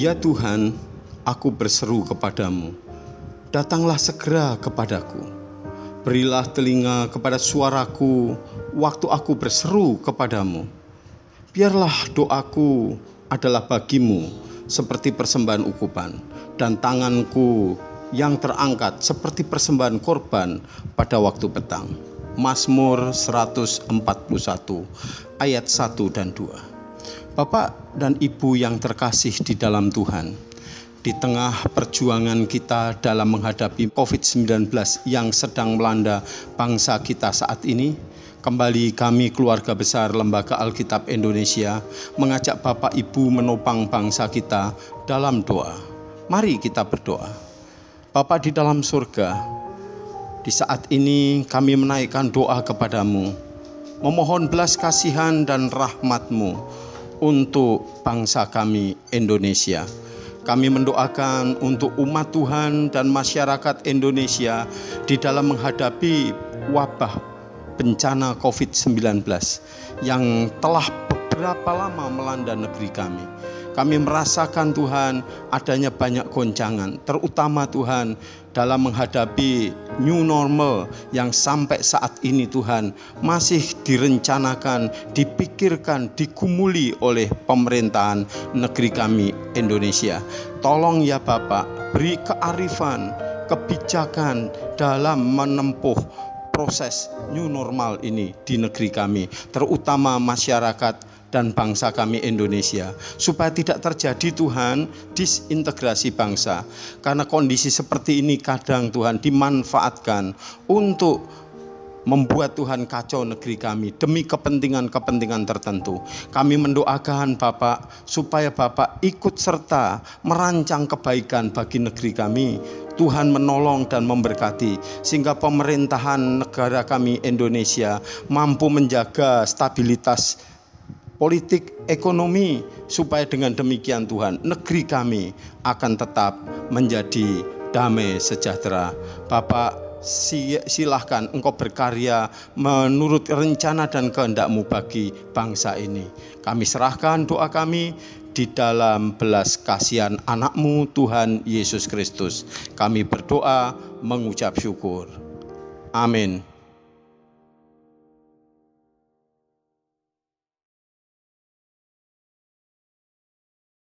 Ya Tuhan, aku berseru kepadamu. Datanglah segera kepadaku. Berilah telinga kepada suaraku waktu aku berseru kepadamu. Biarlah doaku adalah bagimu seperti persembahan ukupan dan tanganku yang terangkat seperti persembahan korban pada waktu petang. Mazmur 141 ayat 1 dan 2. Bapak dan Ibu yang terkasih di dalam Tuhan, di tengah perjuangan kita dalam menghadapi COVID-19 yang sedang melanda bangsa kita saat ini, kembali kami keluarga besar Lembaga Alkitab Indonesia mengajak Bapak Ibu menopang bangsa kita dalam doa. Mari kita berdoa. Bapak di dalam surga, di saat ini kami menaikkan doa kepadamu, memohon belas kasihan dan rahmatmu untuk bangsa kami Indonesia. Kami mendoakan untuk umat Tuhan dan masyarakat Indonesia di dalam menghadapi wabah bencana COVID-19 yang telah beberapa lama melanda negeri kami. Kami merasakan Tuhan adanya banyak goncangan, terutama Tuhan dalam menghadapi new normal yang sampai saat ini Tuhan masih direncanakan, dipikirkan, digumuli oleh pemerintahan negeri kami Indonesia. Tolong ya Bapak, beri kearifan, kebijakan dalam menempuh proses new normal ini di negeri kami, terutama masyarakat dan bangsa kami Indonesia supaya tidak terjadi Tuhan disintegrasi bangsa karena kondisi seperti ini kadang Tuhan dimanfaatkan untuk membuat Tuhan kacau negeri kami demi kepentingan-kepentingan tertentu. Kami mendoakan Bapak supaya Bapak ikut serta merancang kebaikan bagi negeri kami. Tuhan menolong dan memberkati sehingga pemerintahan negara kami Indonesia mampu menjaga stabilitas politik, ekonomi, supaya dengan demikian Tuhan, negeri kami akan tetap menjadi damai sejahtera. Bapak, silahkan engkau berkarya menurut rencana dan kehendakmu bagi bangsa ini. Kami serahkan doa kami di dalam belas kasihan anakmu Tuhan Yesus Kristus. Kami berdoa mengucap syukur. Amin.